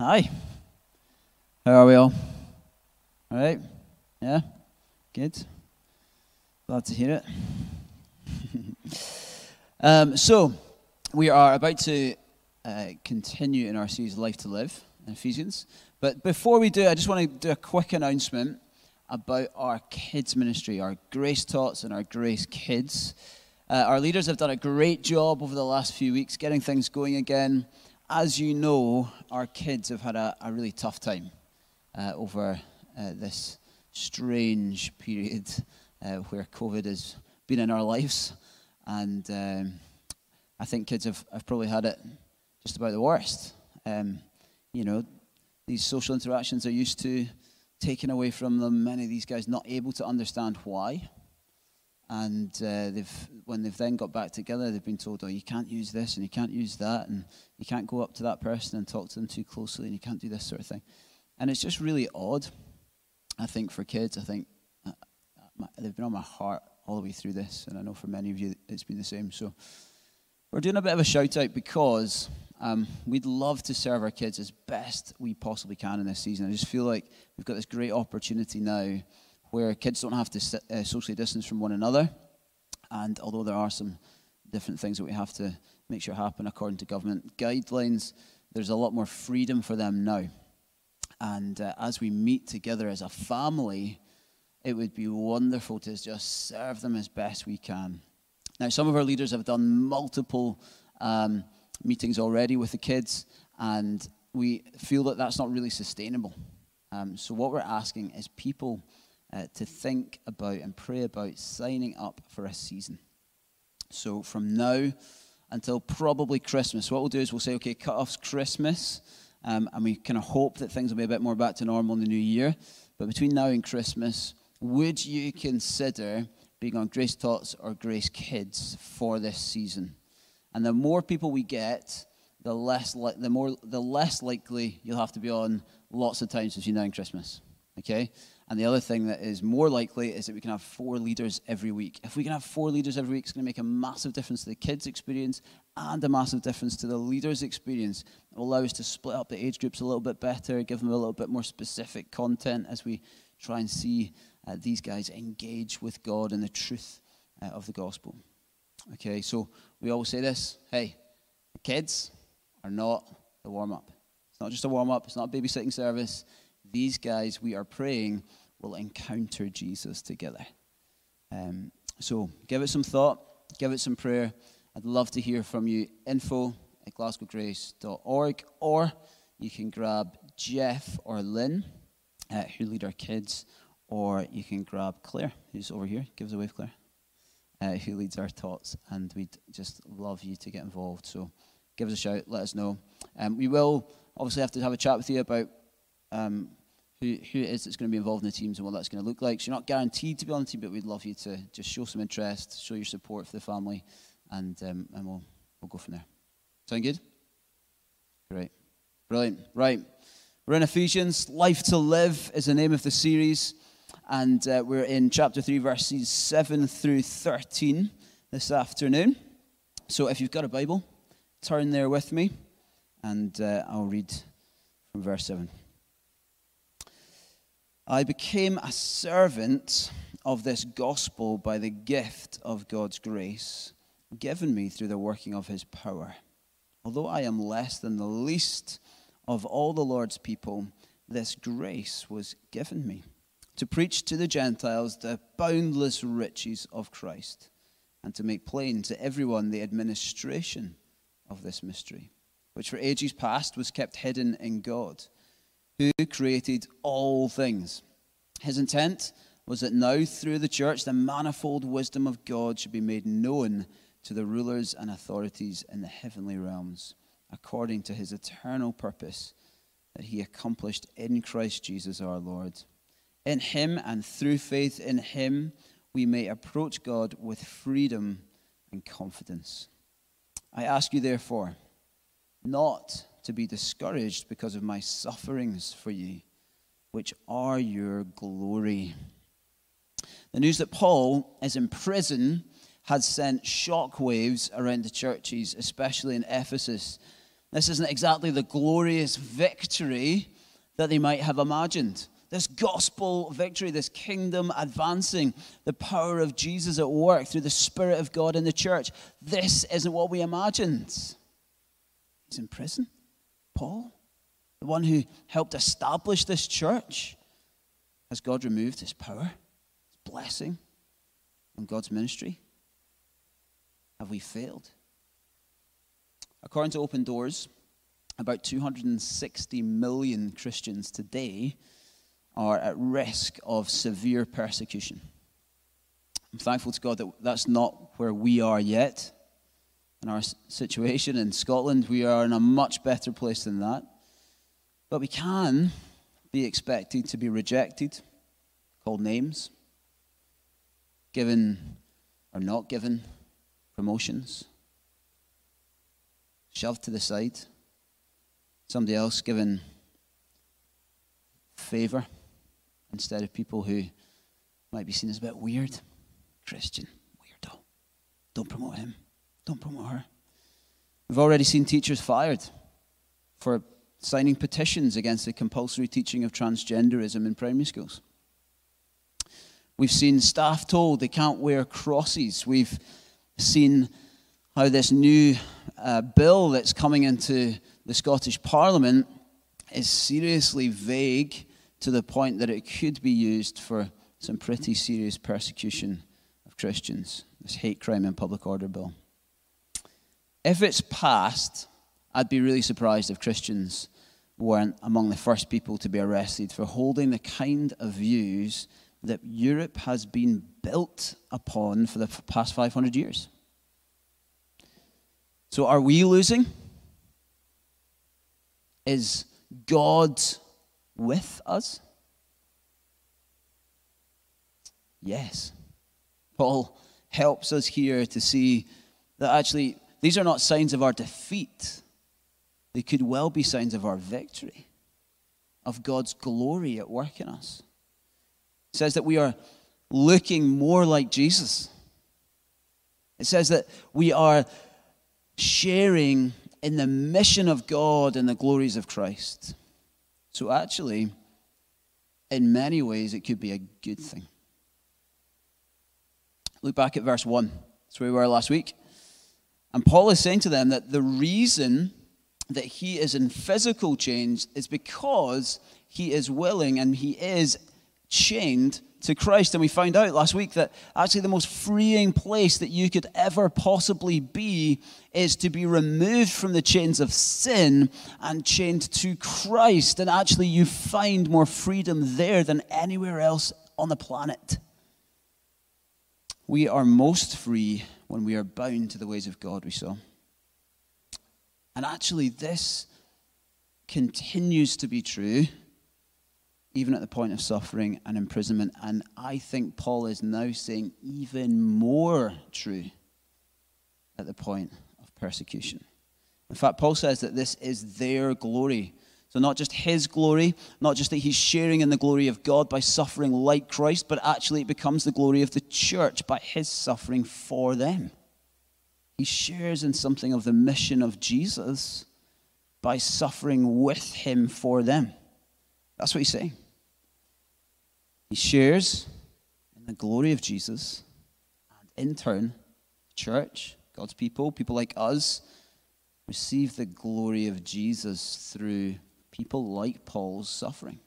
Hi. How are we all? All right? Yeah? Good. Glad to hear it. um, so, we are about to uh, continue in our series Life to Live in Ephesians. But before we do, I just want to do a quick announcement about our kids' ministry, our Grace Tots and our Grace Kids. Uh, our leaders have done a great job over the last few weeks getting things going again. As you know, our kids have had a, a really tough time uh, over uh, this strange period uh, where COVID has been in our lives. And um, I think kids have, have probably had it just about the worst. Um, you know, these social interactions are used to taken away from them. Many of these guys not able to understand why. And uh, they've, when they've then got back together, they've been told, oh, you can't use this and you can't use that, and you can't go up to that person and talk to them too closely, and you can't do this sort of thing. And it's just really odd, I think, for kids. I think uh, my, they've been on my heart all the way through this, and I know for many of you it's been the same. So we're doing a bit of a shout out because um, we'd love to serve our kids as best we possibly can in this season. I just feel like we've got this great opportunity now where kids don't have to uh, socially distance from one another. And although there are some different things that we have to make sure happen according to government guidelines, there's a lot more freedom for them now. And uh, as we meet together as a family, it would be wonderful to just serve them as best we can. Now, some of our leaders have done multiple um, meetings already with the kids, and we feel that that's not really sustainable. Um, so, what we're asking is people uh, to think about and pray about signing up for a season. So from now until probably Christmas, what we'll do is we'll say, okay, cut off's Christmas, um, and we kind of hope that things will be a bit more back to normal in the new year. But between now and Christmas, would you consider being on Grace Tots or Grace Kids for this season? And the more people we get, the less li- the more the less likely you'll have to be on lots of times between now and Christmas. Okay? And the other thing that is more likely is that we can have four leaders every week. If we can have four leaders every week, it's going to make a massive difference to the kids' experience and a massive difference to the leaders' experience. It will allow us to split up the age groups a little bit better, give them a little bit more specific content as we try and see uh, these guys engage with God and the truth uh, of the gospel. Okay, so we always say this hey, kids are not the warm up. It's not just a warm up, it's not a babysitting service these guys, we are praying, will encounter Jesus together. Um, so give it some thought, give it some prayer. I'd love to hear from you. Info at glasgowgrace.org, or you can grab Jeff or Lynn, uh, who lead our kids, or you can grab Claire, who's over here. Give us a wave, Claire, uh, who leads our tots, and we'd just love you to get involved. So give us a shout, let us know. Um, we will obviously have to have a chat with you about um, who, who it is that's going to be involved in the teams and what that's going to look like. So you're not guaranteed to be on the team, but we'd love you to just show some interest, show your support for the family, and, um, and we'll, we'll go from there. Sound good? Great. Brilliant. Right. We're in Ephesians. Life to Live is the name of the series. And uh, we're in chapter 3, verses 7 through 13 this afternoon. So if you've got a Bible, turn there with me, and uh, I'll read from verse 7. I became a servant of this gospel by the gift of God's grace given me through the working of his power. Although I am less than the least of all the Lord's people, this grace was given me to preach to the Gentiles the boundless riches of Christ and to make plain to everyone the administration of this mystery, which for ages past was kept hidden in God who created all things. His intent was that now, through the church, the manifold wisdom of God should be made known to the rulers and authorities in the heavenly realms, according to his eternal purpose that he accomplished in Christ Jesus our Lord. In him and through faith in him, we may approach God with freedom and confidence. I ask you, therefore, not to be discouraged because of my sufferings for you, which are your glory. The news that Paul is in prison had sent shockwaves around the churches, especially in Ephesus. This isn't exactly the glorious victory that they might have imagined. This gospel victory, this kingdom advancing, the power of Jesus at work through the Spirit of God in the church. This isn't what we imagined. In prison. Paul, the one who helped establish this church. Has God removed his power, his blessing on God's ministry? Have we failed? According to Open Doors, about 260 million Christians today are at risk of severe persecution. I'm thankful to God that that's not where we are yet in our situation in Scotland. We are in a much better place than that. But we can be expected to be rejected, called names, given or not given promotions, shoved to the side, somebody else given favor instead of people who might be seen as a bit weird. Christian, weirdo. Don't promote him. Don't promote her. We've already seen teachers fired for signing petitions against the compulsory teaching of transgenderism in primary schools. We've seen staff told they can't wear crosses. We've seen how this new uh, bill that's coming into the Scottish Parliament is seriously vague to the point that it could be used for some pretty serious persecution of Christians, this hate crime and public order bill. If it's passed, I'd be really surprised if Christians weren't among the first people to be arrested for holding the kind of views that Europe has been built upon for the past 500 years. So, are we losing? Is God with us? Yes. Paul helps us here to see that actually these are not signs of our defeat. They could well be signs of our victory, of God's glory at work in us. It says that we are looking more like Jesus. It says that we are sharing in the mission of God and the glories of Christ. So, actually, in many ways, it could be a good thing. Look back at verse 1. That's where we were last week. And Paul is saying to them that the reason that he is in physical change is because he is willing and he is chained to Christ. And we found out last week that actually the most freeing place that you could ever possibly be is to be removed from the chains of sin and chained to Christ. And actually, you find more freedom there than anywhere else on the planet. We are most free when we are bound to the ways of God, we saw. And actually, this continues to be true even at the point of suffering and imprisonment. And I think Paul is now saying even more true at the point of persecution. In fact, Paul says that this is their glory. So, not just his glory, not just that he's sharing in the glory of God by suffering like Christ, but actually it becomes the glory of the church by his suffering for them. He shares in something of the mission of Jesus by suffering with him for them. That's what he's saying. He shares in the glory of Jesus, and in turn, the church, God's people, people like us, receive the glory of Jesus through people like Paul's suffering.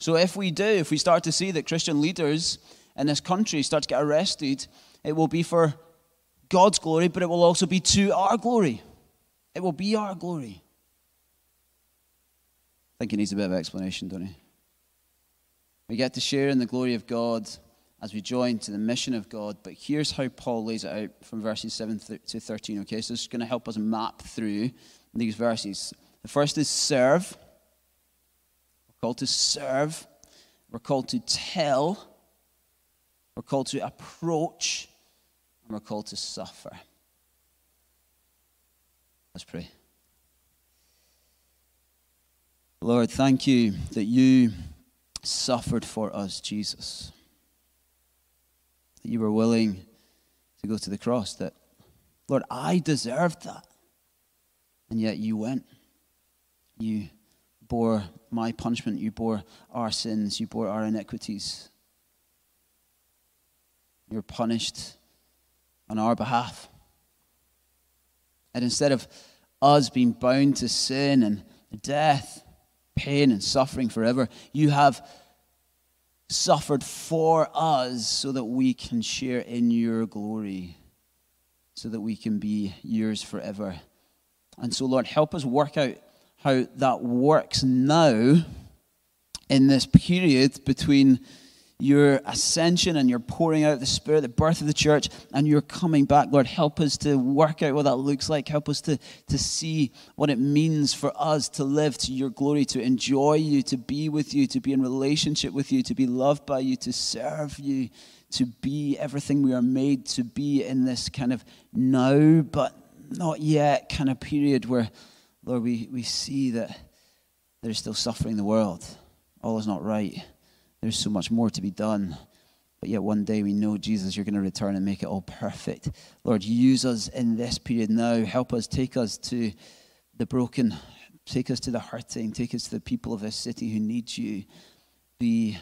So, if we do, if we start to see that Christian leaders in this country start to get arrested, it will be for God's glory, but it will also be to our glory. It will be our glory. I think he needs a bit of explanation, don't it? We get to share in the glory of God as we join to the mission of God. But here's how Paul lays it out from verses 7 to 13. Okay, so this is going to help us map through these verses. The first is serve. We're called to serve. We're called to tell. We're called to approach. And we're called to suffer. Let's pray. Lord, thank you that you suffered for us, Jesus. That you were willing to go to the cross, that, Lord, I deserved that. And yet you went. You bore my punishment. You bore our sins. You bore our iniquities. You're punished on our behalf. And instead of us being bound to sin and death, pain and suffering forever, you have suffered for us so that we can share in your glory, so that we can be yours forever. And so, Lord, help us work out how that works now in this period between your ascension and your pouring out the Spirit, the birth of the church, and your coming back. Lord, help us to work out what that looks like. Help us to, to see what it means for us to live to your glory, to enjoy you, to be with you, to be in relationship with you, to be loved by you, to serve you, to be everything we are made to be in this kind of now, but not yet kind of period where, Lord, we, we see that there's still suffering in the world. All is not right there's so much more to be done. But yet one day we know, Jesus, you're going to return and make it all perfect. Lord, use us in this period now. Help us, take us to the broken, take us to the hurting, take us to the people of this city who need you. Be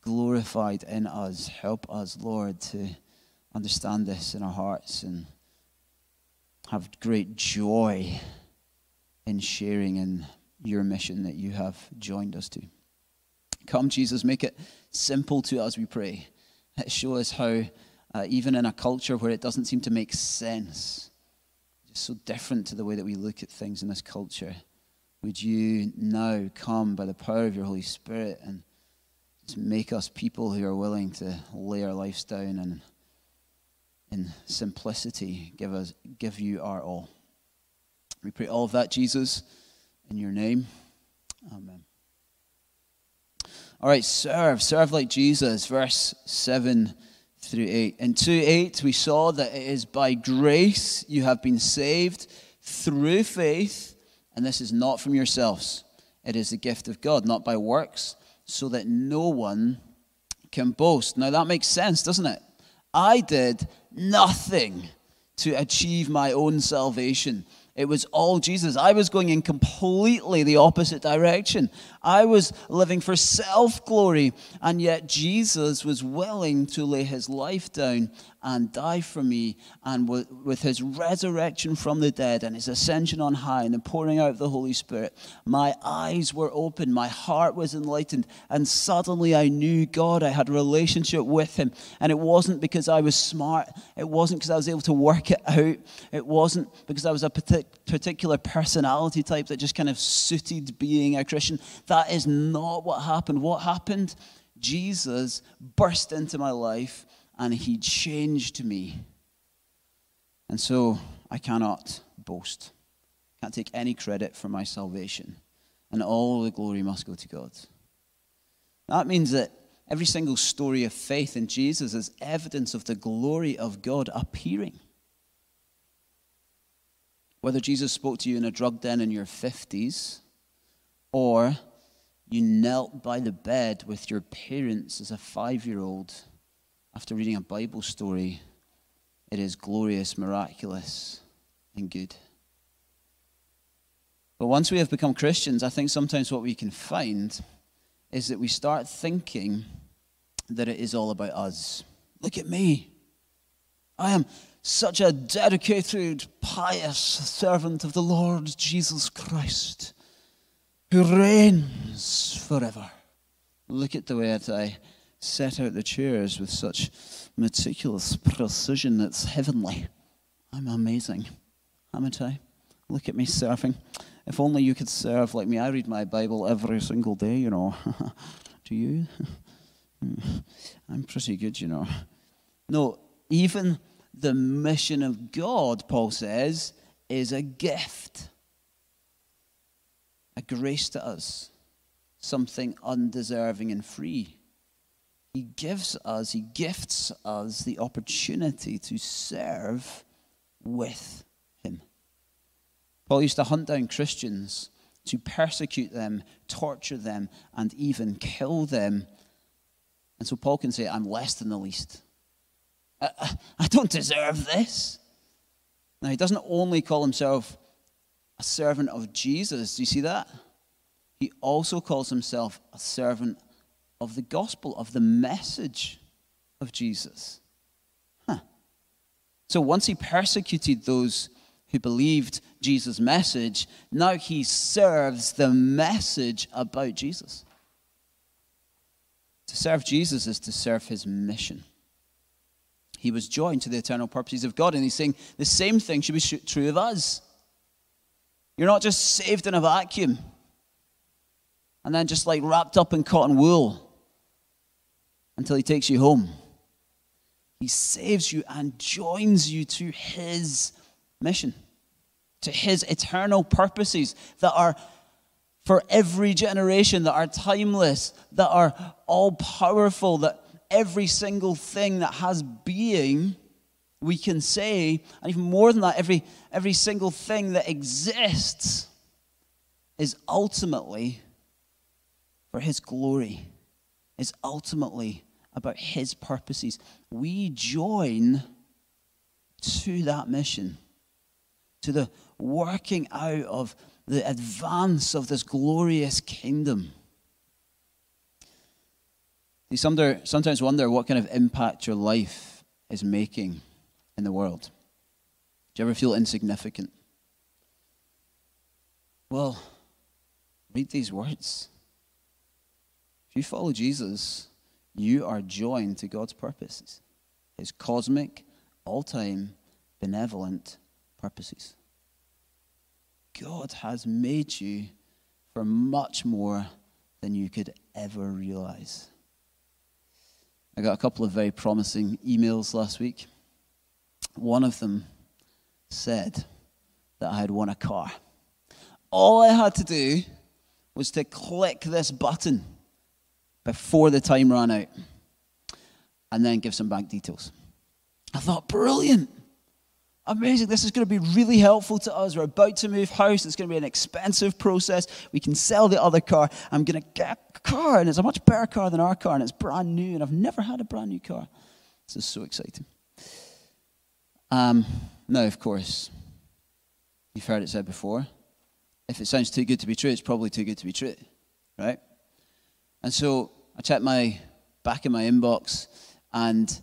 glorified in us. Help us, Lord, to understand this in our hearts and have great joy in sharing in your mission that you have joined us to. Come, Jesus, make it simple to us, we pray. Show us how, uh, even in a culture where it doesn't seem to make sense, just so different to the way that we look at things in this culture, would you now come by the power of your Holy Spirit and just make us people who are willing to lay our lives down and in simplicity give us give you our all. We pray all of that, Jesus, in your name. Amen. All right, serve. Serve like Jesus. Verse 7 through 8. In 2 8, we saw that it is by grace you have been saved through faith, and this is not from yourselves. It is the gift of God, not by works, so that no one can boast. Now that makes sense, doesn't it? I did nothing to achieve my own salvation. It was all Jesus. I was going in completely the opposite direction. I was living for self glory, and yet Jesus was willing to lay his life down and die for me. And with his resurrection from the dead and his ascension on high and the pouring out of the Holy Spirit, my eyes were opened, my heart was enlightened, and suddenly I knew God. I had a relationship with him. And it wasn't because I was smart, it wasn't because I was able to work it out, it wasn't because I was a particular personality type that just kind of suited being a Christian. That is not what happened. What happened? Jesus burst into my life and he changed me. And so I cannot boast. Can't take any credit for my salvation. And all the glory must go to God. That means that every single story of faith in Jesus is evidence of the glory of God appearing. Whether Jesus spoke to you in a drug den in your 50s, or you knelt by the bed with your parents as a five year old after reading a Bible story, it is glorious, miraculous, and good. But once we have become Christians, I think sometimes what we can find is that we start thinking that it is all about us. Look at me. I am such a dedicated, pious servant of the Lord Jesus Christ who reigns forever. Look at the way that I set out the chairs with such meticulous precision. It's heavenly. I'm amazing, haven't I? Look at me serving. If only you could serve like me. I read my Bible every single day, you know. Do you? I'm pretty good, you know. No, even the mission of God, Paul says, is a gift, a grace to us, something undeserving and free. He gives us, He gifts us the opportunity to serve with Him. Paul used to hunt down Christians to persecute them, torture them, and even kill them. And so Paul can say, I'm less than the least. I, I, I don't deserve this. Now, he doesn't only call himself a servant of Jesus. Do you see that? He also calls himself a servant of the gospel, of the message of Jesus. Huh. So once he persecuted those who believed Jesus' message, now he serves the message about Jesus. To serve Jesus is to serve his mission. He was joined to the eternal purposes of God, and he's saying the same thing should be true of us. You're not just saved in a vacuum and then just like wrapped up in cotton wool until he takes you home. He saves you and joins you to his mission, to his eternal purposes that are for every generation, that are timeless, that are all powerful, that every single thing that has being, we can say, and even more than that, every, every single thing that exists is ultimately for his glory, is ultimately about his purposes. We join to that mission, to the working out of the advance of this glorious kingdom. You sometimes wonder what kind of impact your life is making in the world. Do you ever feel insignificant? Well, read these words. If you follow Jesus, you are joined to God's purposes, his cosmic, all time, benevolent purposes. God has made you for much more than you could ever realize. I got a couple of very promising emails last week. One of them said that I had won a car. All I had to do was to click this button before the time ran out and then give some bank details. I thought, brilliant. Amazing. This is going to be really helpful to us. We're about to move house. It's going to be an expensive process. We can sell the other car. I'm going to get a car, and it's a much better car than our car, and it's brand new, and I've never had a brand new car. This is so exciting. Um, now, of course, you've heard it said before if it sounds too good to be true, it's probably too good to be true, right? And so I checked my back in my inbox, and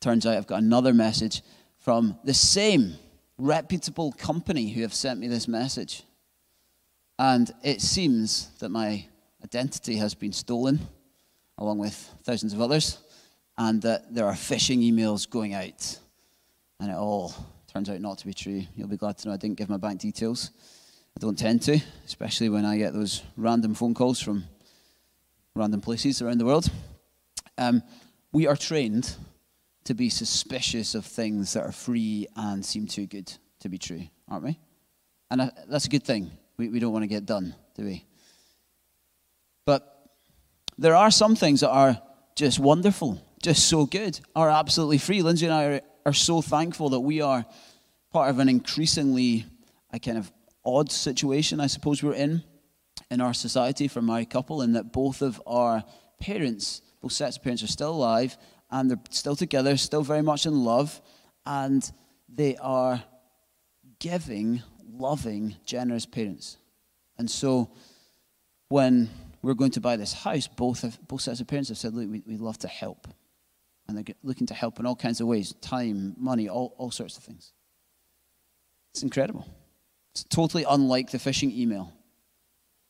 turns out I've got another message from the same reputable company who have sent me this message. And it seems that my identity has been stolen, along with thousands of others, and that there are phishing emails going out. And it all turns out not to be true. You'll be glad to know I didn't give my bank details. I don't tend to, especially when I get those random phone calls from random places around the world. Um, we are trained to be suspicious of things that are free and seem too good to be true, aren't we? And that's a good thing. We, we don't want to get done, do we? But there are some things that are just wonderful, just so good, are absolutely free. Lindsay and I are, are so thankful that we are part of an increasingly a kind of odd situation, I suppose we're in in our society for married couple, in that both of our parents, both sets of parents, are still alive and they're still together, still very much in love, and they are giving, loving, generous parents. And so when we're going to buy this house, both, have, both sets of parents have said, Look, we, we'd love to help. And they're looking to help in all kinds of ways time, money, all, all sorts of things. It's incredible. It's totally unlike the phishing email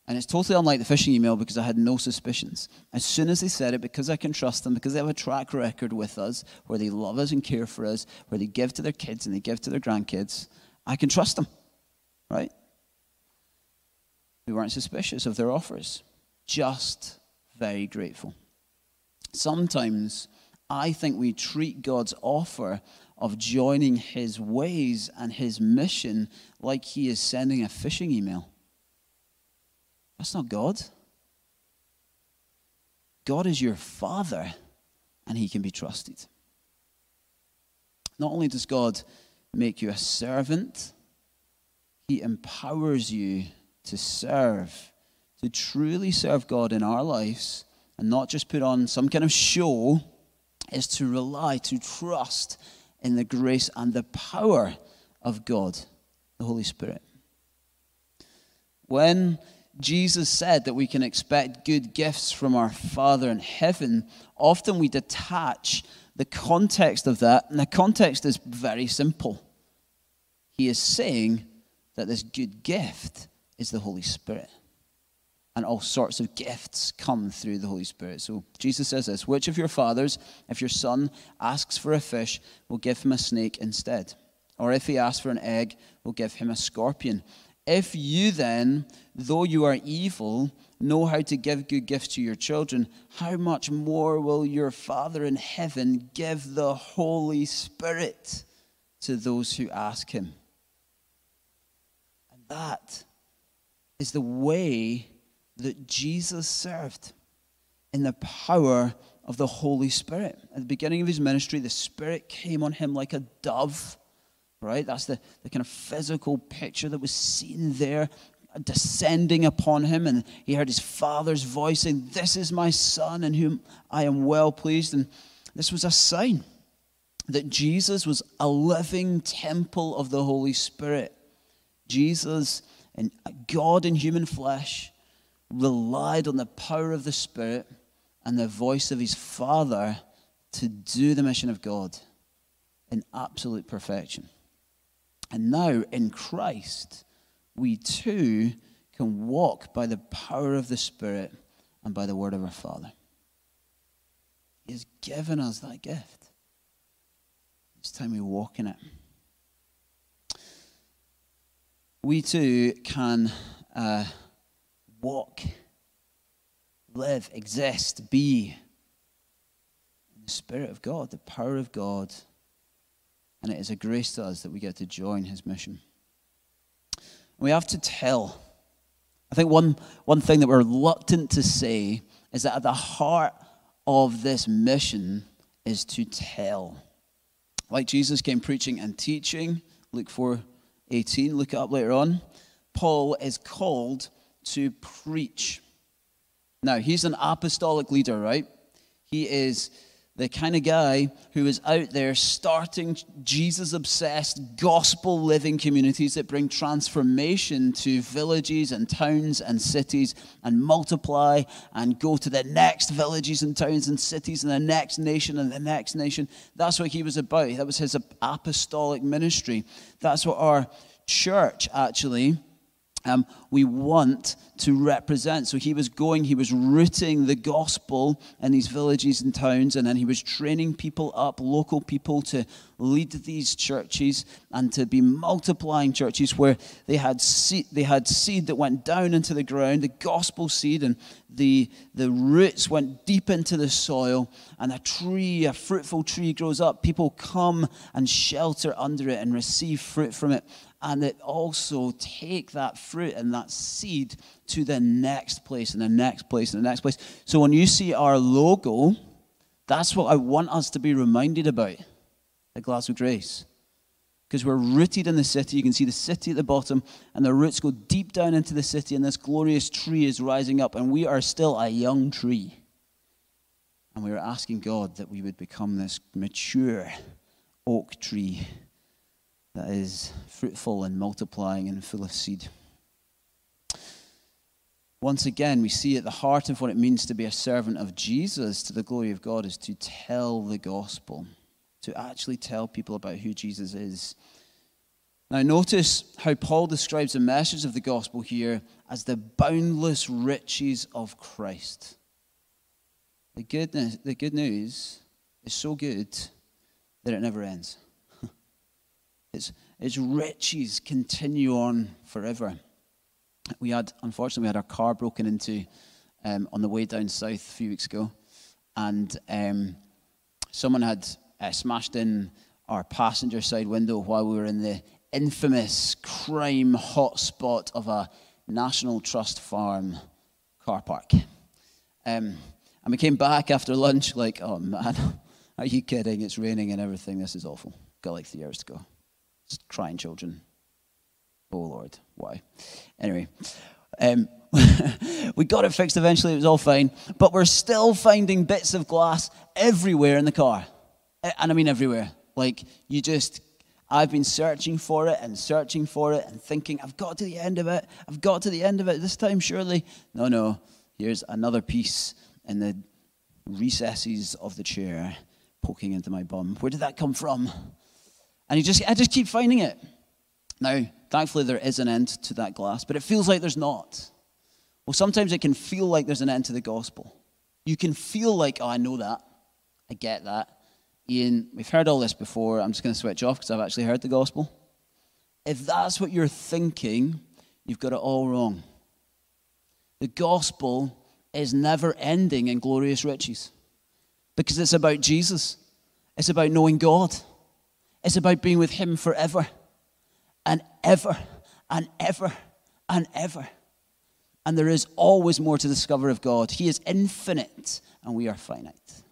and it's totally unlike the phishing email because I had no suspicions. As soon as they said it, because I can trust them, because they have a track record with us where they love us and care for us, where they give to their kids and they give to their grandkids, I can trust them, right? We weren't suspicious of their offers, just very grateful. Sometimes I think we treat God's offer of joining his ways and his mission like he is sending a phishing email. That's not God. God is your Father, and He can be trusted. Not only does God make you a servant, He empowers you to serve, to truly serve God in our lives, and not just put on some kind of show, is to rely, to trust in the grace and the power of God, the Holy Spirit. When Jesus said that we can expect good gifts from our Father in heaven, often we detach the context of that, and the context is very simple. He is saying that this good gift is the Holy Spirit. And all sorts of gifts come through the Holy Spirit. So Jesus says this Which of your fathers, if your son asks for a fish, will give him a snake instead? Or if he asks for an egg, will give him a scorpion? If you then, though you are evil, know how to give good gifts to your children, how much more will your Father in heaven give the Holy Spirit to those who ask him? And that is the way that Jesus served in the power of the Holy Spirit. At the beginning of his ministry, the Spirit came on him like a dove, right? That's the, the kind of physical picture that was seen there descending upon him. And he heard his father's voice saying, This is my son in whom I am well pleased. And this was a sign that Jesus was a living temple of the Holy Spirit. Jesus and God in human flesh relied on the power of the Spirit and the voice of his Father to do the mission of God in absolute perfection. And now in Christ, we too can walk by the power of the Spirit and by the word of our Father. He has given us that gift. It's time we walk in it. We too can. Uh, walk, live, exist, be in the Spirit of God, the power of God. And it is a grace to us that we get to join his mission. We have to tell. I think one, one thing that we're reluctant to say is that at the heart of this mission is to tell. Like Jesus came preaching and teaching, Luke 4 18, look it up later on. Paul is called to preach. Now, he's an apostolic leader, right? He is the kind of guy who is out there starting Jesus obsessed, gospel living communities that bring transformation to villages and towns and cities and multiply and go to the next villages and towns and cities and the next nation and the next nation. That's what he was about. That was his apostolic ministry. That's what our church actually um, we want to represent. So he was going, he was rooting the gospel in these villages and towns, and then he was training people up, local people, to lead these churches and to be multiplying churches where they had seed, they had seed that went down into the ground, the gospel seed, and the, the roots went deep into the soil, and a tree, a fruitful tree grows up. People come and shelter under it and receive fruit from it and it also take that fruit and that seed to the next place and the next place and the next place. So when you see our logo, that's what I want us to be reminded about at Glasgow Grace. Because we're rooted in the city. You can see the city at the bottom, and the roots go deep down into the city, and this glorious tree is rising up, and we are still a young tree. And we are asking God that we would become this mature oak tree that is fruitful and multiplying and full of seed. Once again, we see at the heart of what it means to be a servant of Jesus to the glory of God is to tell the gospel, to actually tell people about who Jesus is. Now, notice how Paul describes the message of the gospel here as the boundless riches of Christ. The, goodness, the good news is so good that it never ends. Its, its riches continue on forever. We had, unfortunately, we had our car broken into um, on the way down south a few weeks ago, and um, someone had uh, smashed in our passenger side window while we were in the infamous crime hotspot of a National Trust farm car park. Um, and we came back after lunch, like, oh man, are you kidding? It's raining and everything. This is awful. Got like three hours to go crying children. Oh Lord, why? Anyway, um, we got it fixed eventually. It was all fine, but we're still finding bits of glass everywhere in the car, and I mean everywhere. Like you just, I've been searching for it and searching for it and thinking, I've got to the end of it. I've got to the end of it this time, surely. No, no. Here's another piece in the recesses of the chair poking into my bum. Where did that come from? And he just, I just keep finding it. Now, thankfully, there is an end to that glass, but it feels like there's not. Well, sometimes it can feel like there's an end to the gospel. You can feel like, oh, I know that. I get that. Ian, we've heard all this before. I'm just going to switch off because I've actually heard the gospel. If that's what you're thinking, you've got it all wrong. The gospel is never ending in glorious riches because it's about Jesus. It's about knowing God. It's about being with Him forever and ever and ever and ever. And there is always more to discover of God. He is infinite and we are finite.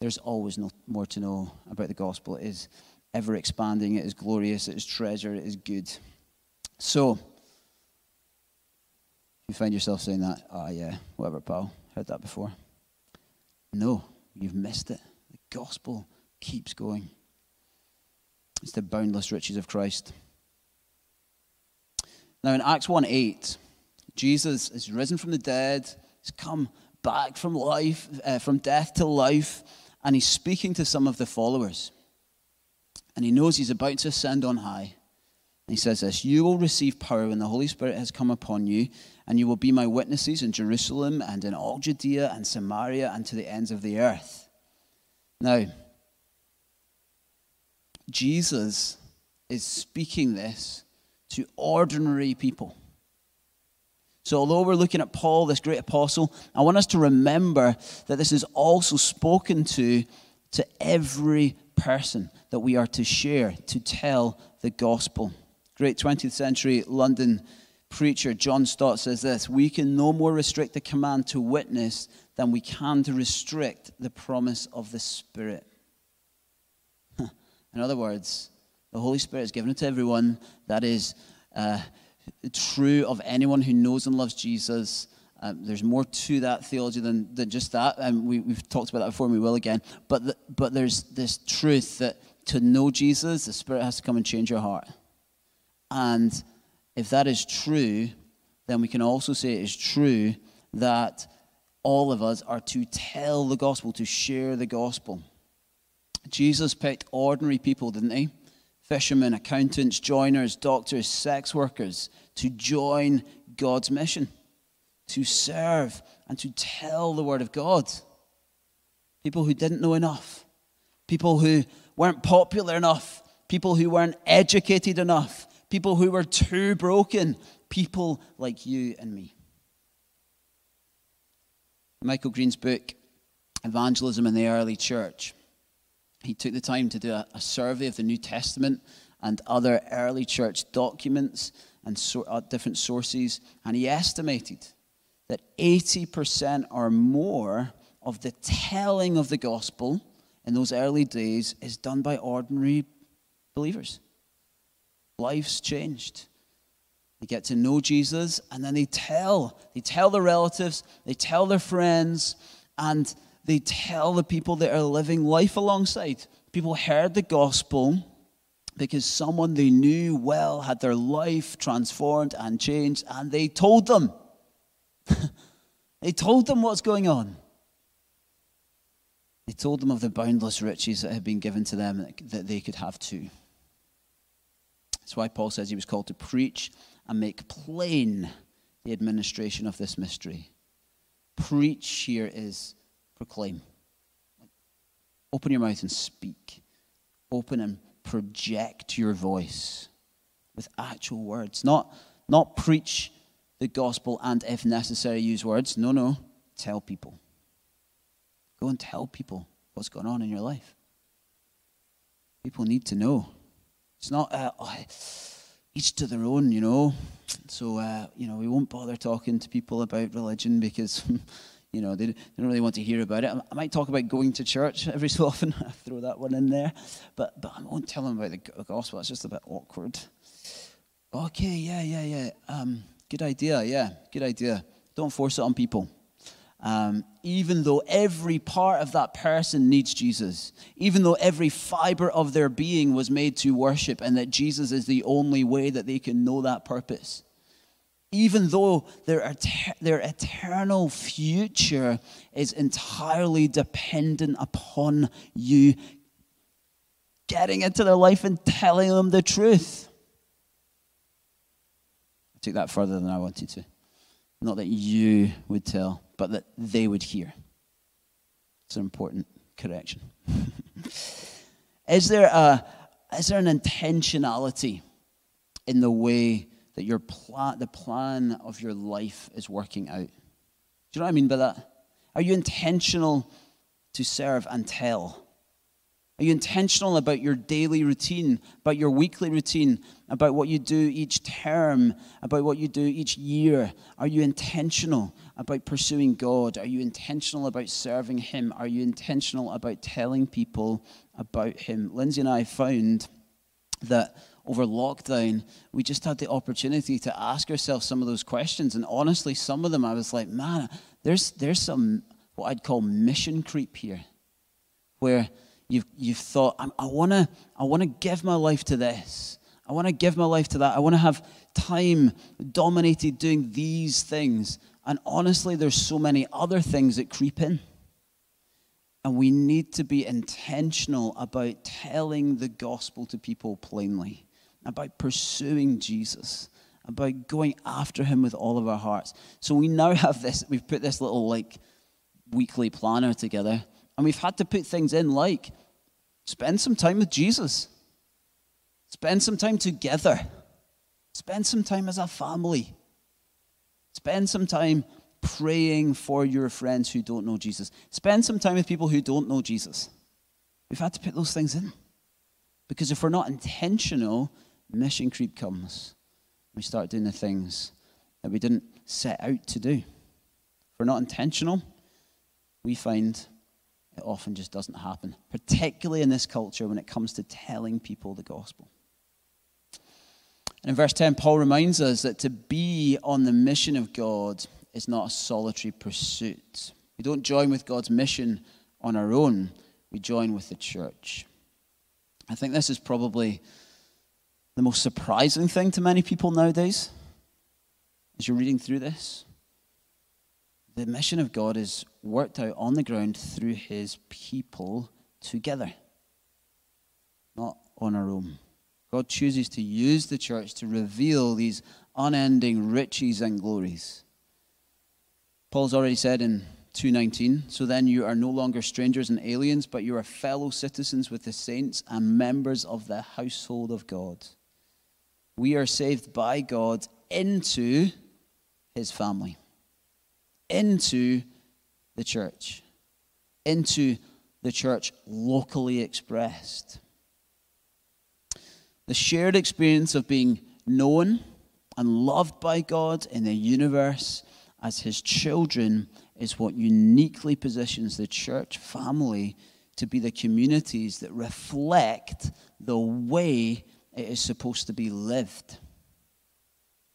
There's always no, more to know about the gospel. It is ever expanding, it is glorious, it is treasure, it is good. So, you find yourself saying that, ah, oh, yeah, whatever, pal, heard that before. No, you've missed it. The gospel keeps going. It's the boundless riches of Christ. Now, in Acts 1 8, Jesus is risen from the dead, he's come back from life, uh, from death to life, and he's speaking to some of the followers. And he knows he's about to ascend on high. And he says this You will receive power when the Holy Spirit has come upon you, and you will be my witnesses in Jerusalem and in all Judea and Samaria and to the ends of the earth. Now, Jesus is speaking this to ordinary people. So, although we're looking at Paul, this great apostle, I want us to remember that this is also spoken to to every person that we are to share, to tell the gospel. Great 20th century London preacher John Stott says this We can no more restrict the command to witness than we can to restrict the promise of the Spirit. In other words, the Holy Spirit is given it to everyone. That is uh, true of anyone who knows and loves Jesus. Um, there's more to that theology than, than just that. And we, have talked about that before, and we will again. But, the, but there's this truth that to know Jesus, the Spirit has to come and change your heart. And if that is true, then we can also say it is true that all of us are to tell the gospel, to share the gospel. Jesus picked ordinary people, didn't he? fishermen, accountants, joiners, doctors, sex workers to join God's mission, to serve and to tell the word of God. People who didn't know enough, people who weren't popular enough, people who weren't educated enough, people who were too broken, people like you and me. Michael Green's book, Evangelism in the Early Church, he took the time to do a, a survey of the New Testament and other early church documents and so, uh, different sources, and he estimated that 80% or more of the telling of the gospel in those early days is done by ordinary believers. Life's changed. They get to know Jesus and then they tell. They tell their relatives, they tell their friends, and they tell the people that are living life alongside. People heard the gospel because someone they knew well had their life transformed and changed, and they told them. they told them what's going on. They told them of the boundless riches that had been given to them that they could have too. That's why Paul says he was called to preach and make plain the administration of this mystery. Preach here is proclaim. Open your mouth and speak. Open and project your voice with actual words. Not, not preach the gospel and, if necessary, use words. No, no. Tell people. Go and tell people what's going on in your life. People need to know. It's not, uh, oh, each to their own, you know. So, uh, you know, we won't bother talking to people about religion because you know, they, don't really want to hear about it. I might talk about going to church every so often. I throw that one in there. But, but I won't tell them about the gospel. It's just a bit awkward. Okay, yeah, yeah, yeah. Um, good idea, yeah, good idea. Don't force it on people. um, even though every part of that person needs Jesus, even though every fiber of their being was made to worship, and that Jesus is the only way that they can know that purpose. Even though their, their eternal future is entirely dependent upon you getting into their life and telling them the truth. I took that further than I wanted to. Not that you would tell, but that they would hear. It's an important correction. is, there a, is there an intentionality in the way that your plan, the plan of your life is working out? Do you know what I mean by that? Are you intentional to serve and tell? Are you intentional about your daily routine, about your weekly routine, about what you do each term, about what you do each year? Are you intentional about pursuing God? Are you intentional about serving Him? Are you intentional about telling people about Him? Lindsay and I found that over lockdown, we just had the opportunity to ask ourselves some of those questions. And honestly, some of them I was like, man, there's, there's some what I'd call mission creep here, where You've, you've thought, I want to I wanna give my life to this. I want to give my life to that. I want to have time dominated doing these things. And honestly, there's so many other things that creep in. And we need to be intentional about telling the gospel to people plainly, about pursuing Jesus, about going after him with all of our hearts. So we now have this, we've put this little like weekly planner together and we've had to put things in like spend some time with Jesus, spend some time together, spend some time as a family, spend some time praying for your friends who don't know Jesus, spend some time with people who don't know Jesus. We've had to put those things in. Because if we're not intentional, mission creep comes. We start doing the things that we didn't set out to do. If we're not intentional, we find it often just doesn't happen, particularly in this culture when it comes to telling people the gospel. And in verse 10, Paul reminds us that to be on the mission of God is not a solitary pursuit. We don't join with God's mission on our own, we join with the church. I think this is probably the most surprising thing to many people nowadays as you're reading through this. The mission of God is worked out on the ground through his people together, not on our own. God chooses to use the church to reveal these unending riches and glories. Paul's already said in 2:19, so then you are no longer strangers and aliens, but you are fellow citizens with the saints and members of the household of God. We are saved by God into his family into the church, into the church locally expressed. The shared experience of being known and loved by God in the universe as his children is what uniquely positions the church family to be the communities that reflect the way it is supposed to be lived.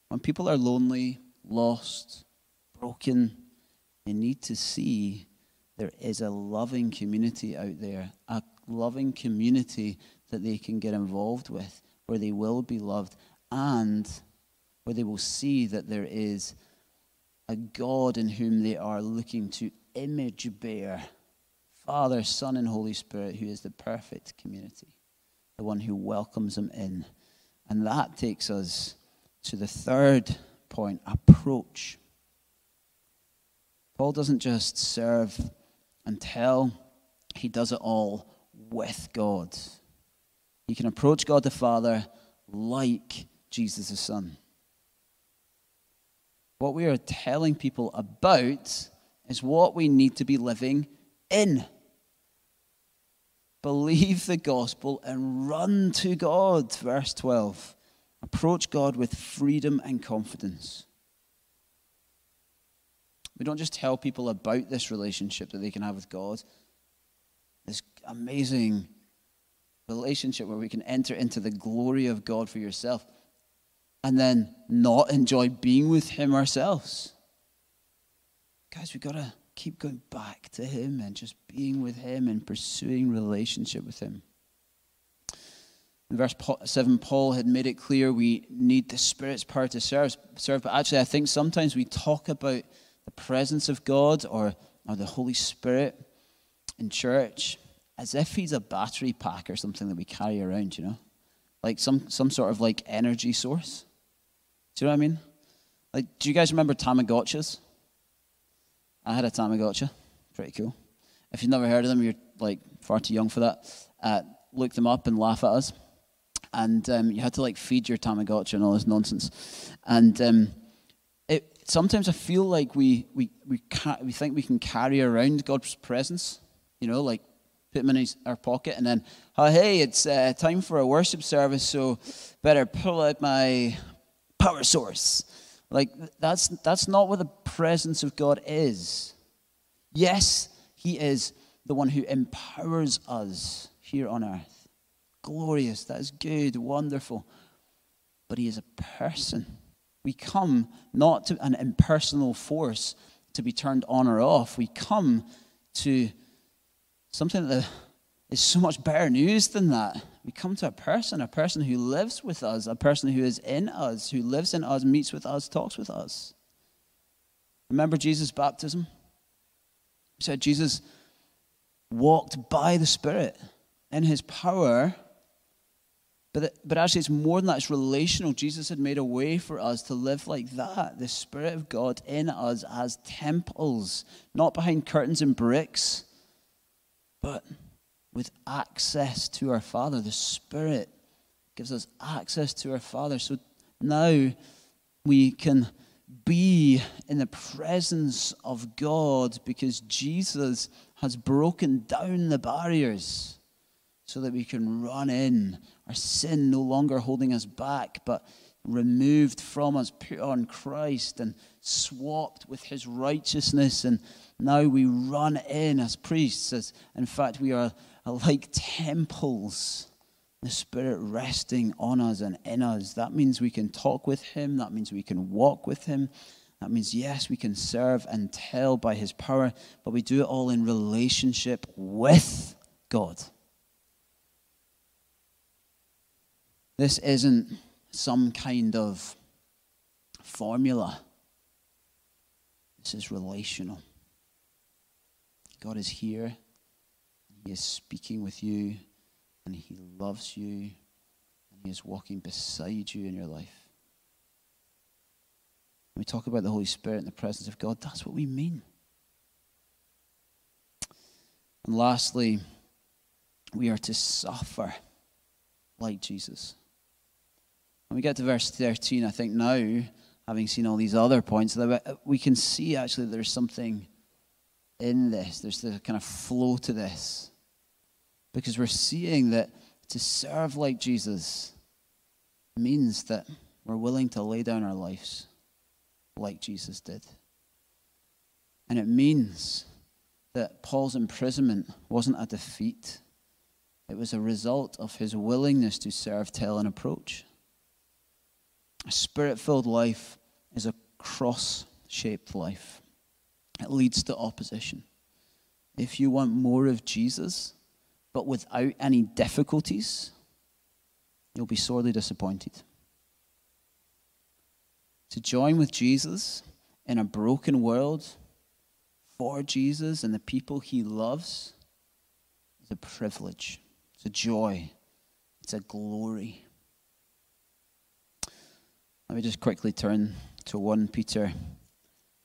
When people are lonely, lost, broken, they need to see there is a loving community out there, a loving community that they can get involved with, where they will be loved, and where they will see that there is a God in whom they are looking to image bear Father, Son, and Holy Spirit, who is the perfect community, the one who welcomes them in. And that takes us to the third point approach. Paul doesn't just serve and tell, he does it all with God. He can approach God the Father like Jesus the Son. What we are telling people about is what we need to be living in. Believe the gospel and run to God, verse 12. Approach God with freedom and confidence. We don't just tell people about this relationship that they can have with God, this amazing relationship where we can enter into the glory of God for yourself and then not enjoy being with Him ourselves. Guys, we've got to keep going back to Him and just being with Him and pursuing relationship with Him. In verse 7, Paul had made it clear we need the Spirit's power to serve, serve. But actually, I think sometimes we talk about the presence of God or, or the Holy Spirit in church as if He's a battery pack or something that we carry around, you know? Like some, some sort of like energy source. Do you know what I mean? Like, do you guys remember Tamagotchis? I had a Tamagotchi. Pretty cool. If you've never heard of them, you're like far too young for that. Uh, look them up and laugh at us and um, you had to like feed your Tamagotchi and all this nonsense. And um, it, sometimes I feel like we we we can't, we think we can carry around God's presence, you know, like put him in his, our pocket, and then oh hey, it's uh, time for a worship service, so better pull out my power source. Like that's that's not what the presence of God is. Yes, He is the one who empowers us here on earth glorious, that is good, wonderful. But he is a person. We come not to an impersonal force to be turned on or off. We come to something that is so much better news than that. We come to a person, a person who lives with us, a person who is in us, who lives in us, meets with us, talks with us. Remember Jesus' baptism? He said Jesus walked by the Spirit in his power but, but actually, it's more than that. It's relational. Jesus had made a way for us to live like that. The Spirit of God in us as temples, not behind curtains and bricks, but with access to our Father. The Spirit gives us access to our Father. So now we can be in the presence of God because Jesus has broken down the barriers so that we can run in. Our sin no longer holding us back, but removed from us, put on Christ and swapped with his righteousness. And now we run in as priests, as in fact we are like temples. The Spirit resting on us and in us. That means we can talk with Him. That means we can walk with Him. That means, yes, we can serve and tell by His power, but we do it all in relationship with God. This isn't some kind of formula, this is relational. God is here, He is speaking with you, and He loves you, and He is walking beside you in your life. When we talk about the Holy Spirit and the presence of God, that's what we mean. And lastly, we are to suffer like Jesus. When we get to verse 13, I think now, having seen all these other points, we can see actually there's something in this. There's the kind of flow to this. Because we're seeing that to serve like Jesus means that we're willing to lay down our lives like Jesus did. And it means that Paul's imprisonment wasn't a defeat, it was a result of his willingness to serve, tell, and approach. A spirit filled life is a cross shaped life, it leads to opposition. If you want more of Jesus, but without any difficulties, you'll be sorely disappointed. To join with Jesus in a broken world for Jesus and the people he loves is a privilege, it's a joy, it's a glory. Let me just quickly turn to 1 Peter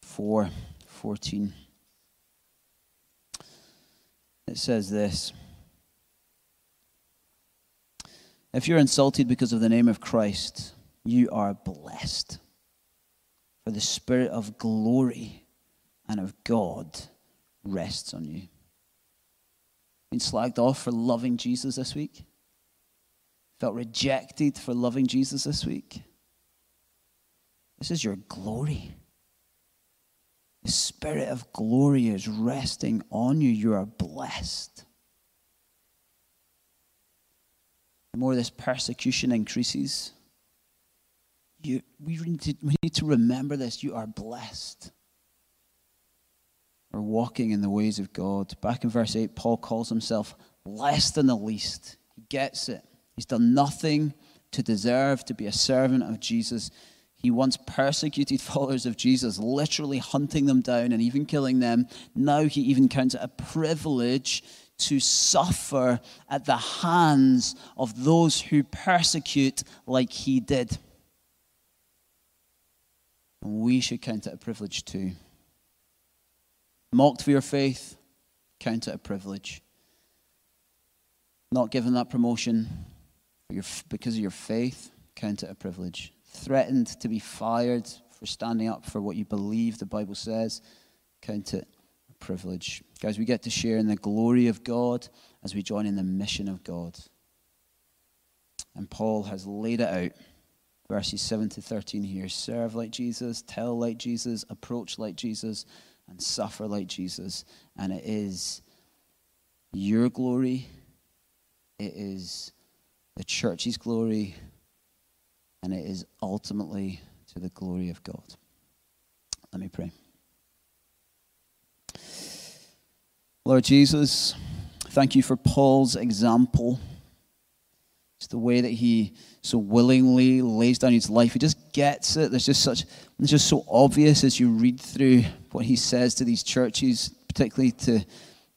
4 14. It says this If you're insulted because of the name of Christ, you are blessed. For the Spirit of glory and of God rests on you. Been slagged off for loving Jesus this week? Felt rejected for loving Jesus this week? This is your glory. The Spirit of glory is resting on you. You are blessed. The more this persecution increases, you, we, need to, we need to remember this. You are blessed. We're walking in the ways of God. Back in verse 8, Paul calls himself less than the least. He gets it. He's done nothing to deserve to be a servant of Jesus. He once persecuted followers of Jesus, literally hunting them down and even killing them. Now he even counts it a privilege to suffer at the hands of those who persecute like he did. And we should count it a privilege too. Mocked for your faith, count it a privilege. Not given that promotion because of your faith, count it a privilege. Threatened to be fired for standing up for what you believe the Bible says, count it privilege. Guys, we get to share in the glory of God as we join in the mission of God. And Paul has laid it out. Verses 7 to 13 here serve like Jesus, tell like Jesus, approach like Jesus, and suffer like Jesus. And it is your glory, it is the church's glory, and it is ultimately to the glory of God. Let me pray. Lord Jesus, thank you for Paul's example. It's the way that he so willingly lays down his life. He just gets it. There's just such, it's just so obvious as you read through what he says to these churches, particularly to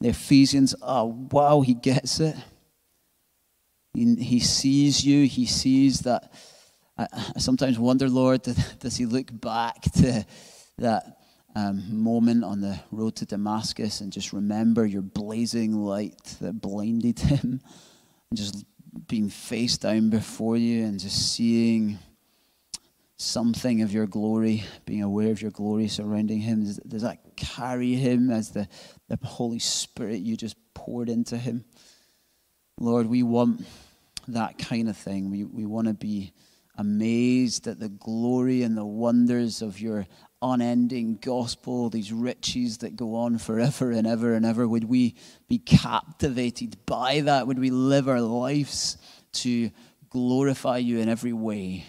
the Ephesians. Oh, wow, he gets it. He, he sees you. He sees that. I, I sometimes wonder, Lord, does he look back to that um, moment on the road to Damascus and just remember your blazing light that blinded him and just being face down before you and just seeing something of your glory, being aware of your glory surrounding him? Does, does that carry him as the, the Holy Spirit you just poured into him? Lord, we want that kind of thing. We, we want to be amazed at the glory and the wonders of your unending gospel, these riches that go on forever and ever and ever? Would we be captivated by that? Would we live our lives to glorify you in every way?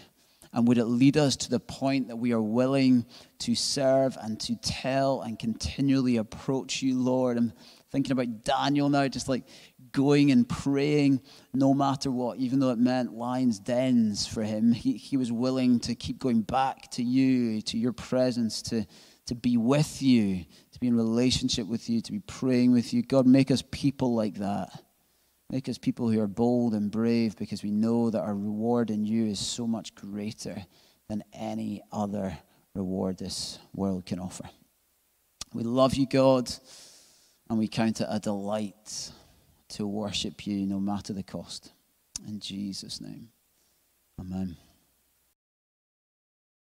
And would it lead us to the point that we are willing to serve and to tell and continually approach you, Lord? I'm thinking about Daniel now, just like going and praying no matter what, even though it meant lions' dens for him. He, he was willing to keep going back to you, to your presence, to, to be with you, to be in relationship with you, to be praying with you. God, make us people like that. Make us people who are bold and brave because we know that our reward in you is so much greater than any other reward this world can offer. We love you, God, and we count it a delight to worship you no matter the cost. In Jesus' name, amen.